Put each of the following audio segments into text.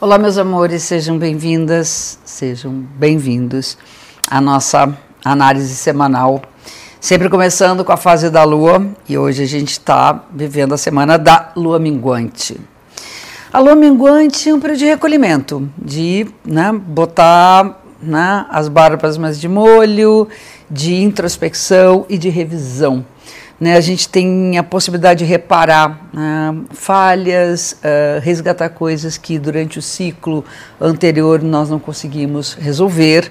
Olá, meus amores, sejam bem-vindas, sejam bem-vindos à nossa análise semanal. Sempre começando com a fase da lua e hoje a gente está vivendo a semana da lua minguante. A lua minguante é um período de recolhimento, de né, botar né, as barbas mais de molho, de introspecção e de revisão né, a gente tem a possibilidade de reparar uh, falhas, uh, resgatar coisas que durante o ciclo anterior nós não conseguimos resolver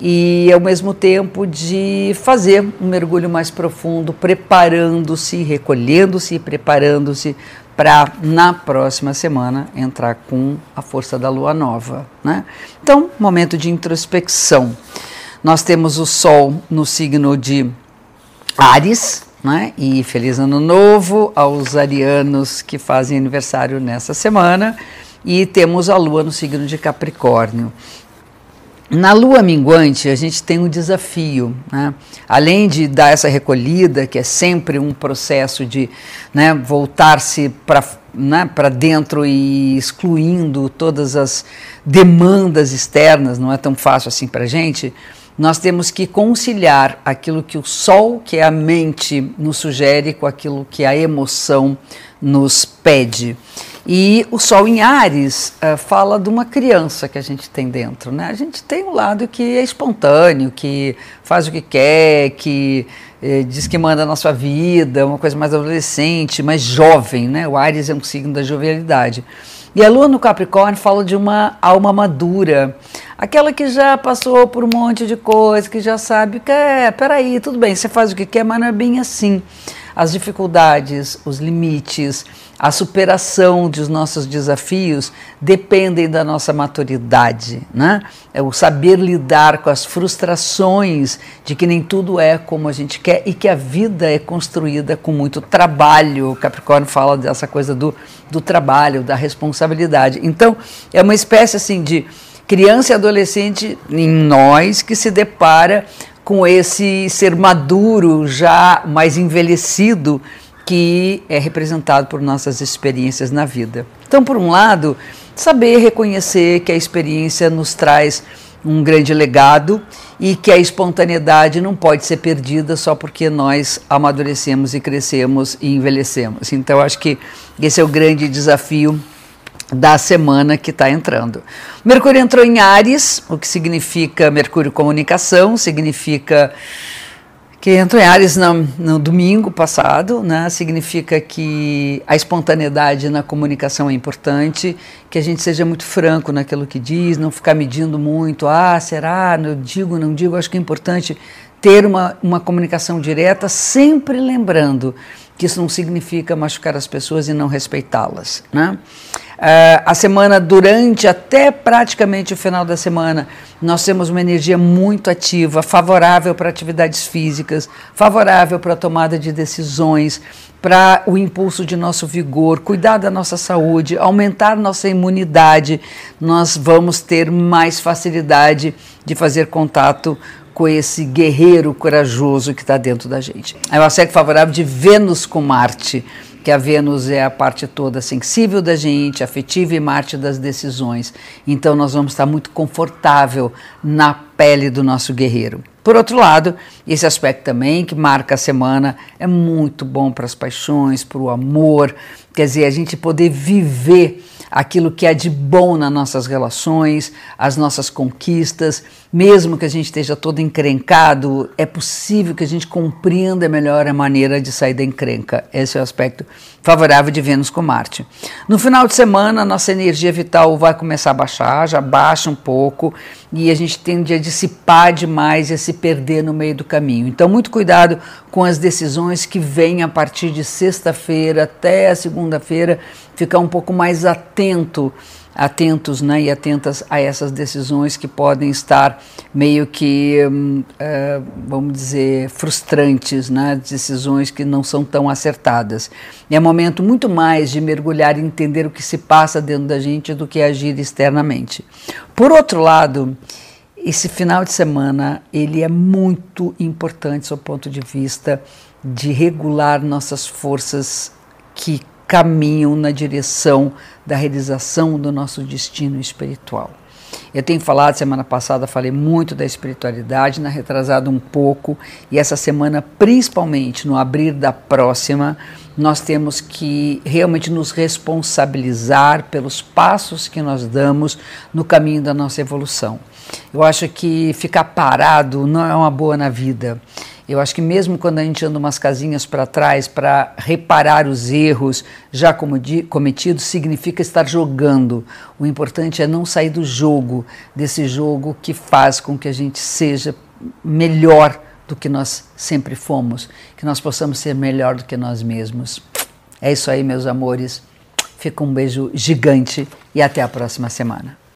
e ao mesmo tempo de fazer um mergulho mais profundo, preparando-se, recolhendo-se preparando-se para na próxima semana entrar com a força da lua nova, né? Então, momento de introspecção. Nós temos o sol no signo de Ares, né? E feliz ano novo aos arianos que fazem aniversário nessa semana. E temos a lua no signo de Capricórnio. Na lua minguante, a gente tem um desafio, né? além de dar essa recolhida, que é sempre um processo de né, voltar-se para né, dentro e excluindo todas as demandas externas, não é tão fácil assim para a gente nós temos que conciliar aquilo que o sol, que é a mente, nos sugere com aquilo que a emoção nos pede. E o sol em Ares uh, fala de uma criança que a gente tem dentro. Né? A gente tem um lado que é espontâneo, que faz o que quer, que eh, diz que manda na sua vida, uma coisa mais adolescente, mais jovem. Né? O Ares é um signo da jovialidade. E a lua no Capricórnio fala de uma alma madura, aquela que já passou por um monte de coisa, que já sabe que é, peraí, tudo bem, você faz o que quer, mas não é bem assim. As dificuldades, os limites, a superação dos nossos desafios dependem da nossa maturidade, né? É o saber lidar com as frustrações de que nem tudo é como a gente quer e que a vida é construída com muito trabalho. O Capricórnio fala dessa coisa do, do trabalho, da responsabilidade. Então, é uma espécie assim de criança e adolescente em nós que se depara com esse ser maduro, já mais envelhecido, que é representado por nossas experiências na vida. Então, por um lado, saber reconhecer que a experiência nos traz um grande legado e que a espontaneidade não pode ser perdida só porque nós amadurecemos e crescemos e envelhecemos. Então, acho que esse é o grande desafio da semana que está entrando. Mercúrio entrou em Ares, o que significa Mercúrio comunicação, significa que entrou em Ares no, no, domingo passado, né? significa que a espontaneidade na comunicação é importante, que a gente seja muito franco naquilo que diz, não ficar medindo muito, ah, será, eu digo, não digo, acho que é importante ter uma, uma comunicação direta, sempre lembrando que isso não significa machucar as pessoas e não respeitá-las. Né? Uh, a semana, durante até praticamente o final da semana, nós temos uma energia muito ativa, favorável para atividades físicas, favorável para a tomada de decisões, para o impulso de nosso vigor, cuidar da nossa saúde, aumentar nossa imunidade. Nós vamos ter mais facilidade de fazer contato com esse guerreiro corajoso que está dentro da gente. É o aspecto favorável de Vênus com Marte, que a Vênus é a parte toda sensível da gente, afetiva e Marte das decisões. Então nós vamos estar muito confortável na pele do nosso guerreiro. Por outro lado, esse aspecto também que marca a semana é muito bom para as paixões, para o amor, quer dizer, a gente poder viver aquilo que é de bom nas nossas relações, as nossas conquistas, mesmo que a gente esteja todo encrencado, é possível que a gente compreenda melhor a maneira de sair da encrenca. Esse é o aspecto favorável de Vênus com Marte. No final de semana, nossa energia vital vai começar a baixar, já baixa um pouco, e a gente tende a dissipar demais e a se perder no meio do caminho. Então, muito cuidado com as decisões que vêm a partir de sexta-feira até a segunda-feira, ficar um pouco mais atento, atentos né, e atentas a essas decisões que podem estar meio que, hum, é, vamos dizer, frustrantes, né, decisões que não são tão acertadas. É momento muito mais de mergulhar e entender o que se passa dentro da gente do que agir externamente. Por outro lado, esse final de semana ele é muito importante do ponto de vista de regular nossas forças que caminham na direção da realização do nosso destino espiritual. Eu tenho falado, semana passada falei muito da espiritualidade, na retrasada um pouco, e essa semana, principalmente no abrir da próxima, nós temos que realmente nos responsabilizar pelos passos que nós damos no caminho da nossa evolução. Eu acho que ficar parado não é uma boa na vida. Eu acho que mesmo quando a gente anda umas casinhas para trás para reparar os erros já cometidos, significa estar jogando. O importante é não sair do jogo, desse jogo que faz com que a gente seja melhor do que nós sempre fomos, que nós possamos ser melhor do que nós mesmos. É isso aí, meus amores. Fica um beijo gigante e até a próxima semana.